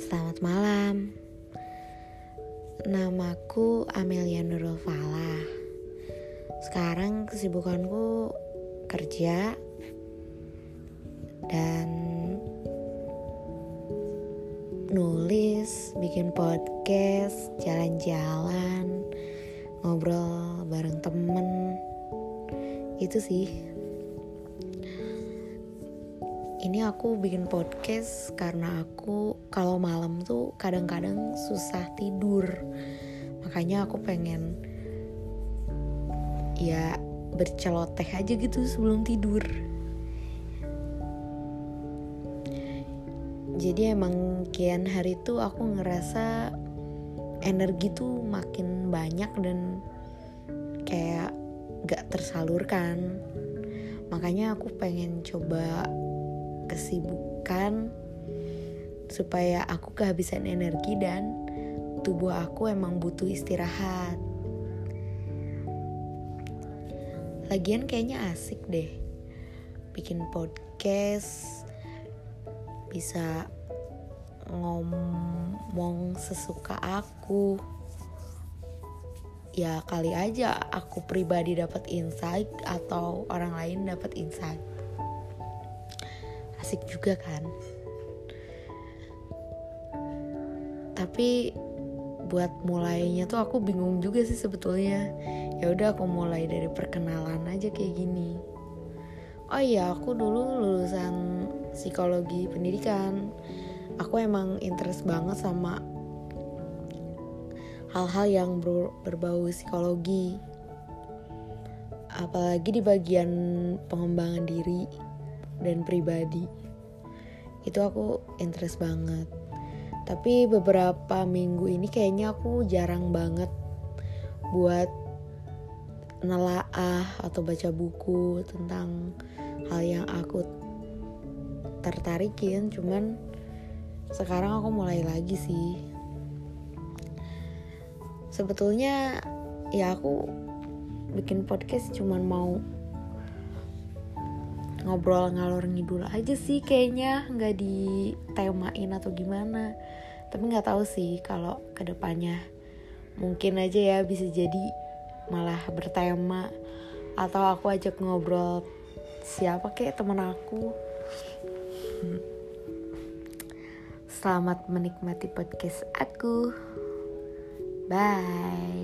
Selamat malam. Namaku Amelia Nurul Falah. Sekarang kesibukanku kerja dan nulis, bikin podcast, jalan-jalan, ngobrol bareng temen. Itu sih ini aku bikin podcast karena aku kalau malam tuh kadang-kadang susah tidur. Makanya aku pengen ya berceloteh aja gitu sebelum tidur. Jadi emang kian hari tuh aku ngerasa energi tuh makin banyak dan kayak gak tersalurkan. Makanya aku pengen coba kesibukan supaya aku kehabisan energi dan tubuh aku emang butuh istirahat. Lagian kayaknya asik deh bikin podcast bisa ngomong sesuka aku ya kali aja aku pribadi dapat insight atau orang lain dapat insight asik juga kan. Tapi buat mulainya tuh aku bingung juga sih sebetulnya. Ya udah aku mulai dari perkenalan aja kayak gini. Oh iya aku dulu lulusan psikologi pendidikan. Aku emang interest banget sama hal-hal yang ber berbau psikologi. Apalagi di bagian pengembangan diri dan pribadi. Itu aku interest banget. Tapi beberapa minggu ini kayaknya aku jarang banget buat nelaah atau baca buku tentang hal yang aku tertarikin. Cuman sekarang aku mulai lagi sih. Sebetulnya ya aku bikin podcast cuman mau ngobrol ngalor ngidul aja sih kayaknya nggak ditemain atau gimana. Tapi nggak tahu sih kalau ke depannya mungkin aja ya bisa jadi malah bertema atau aku ajak ngobrol siapa kayak temen aku. Selamat menikmati podcast aku. Bye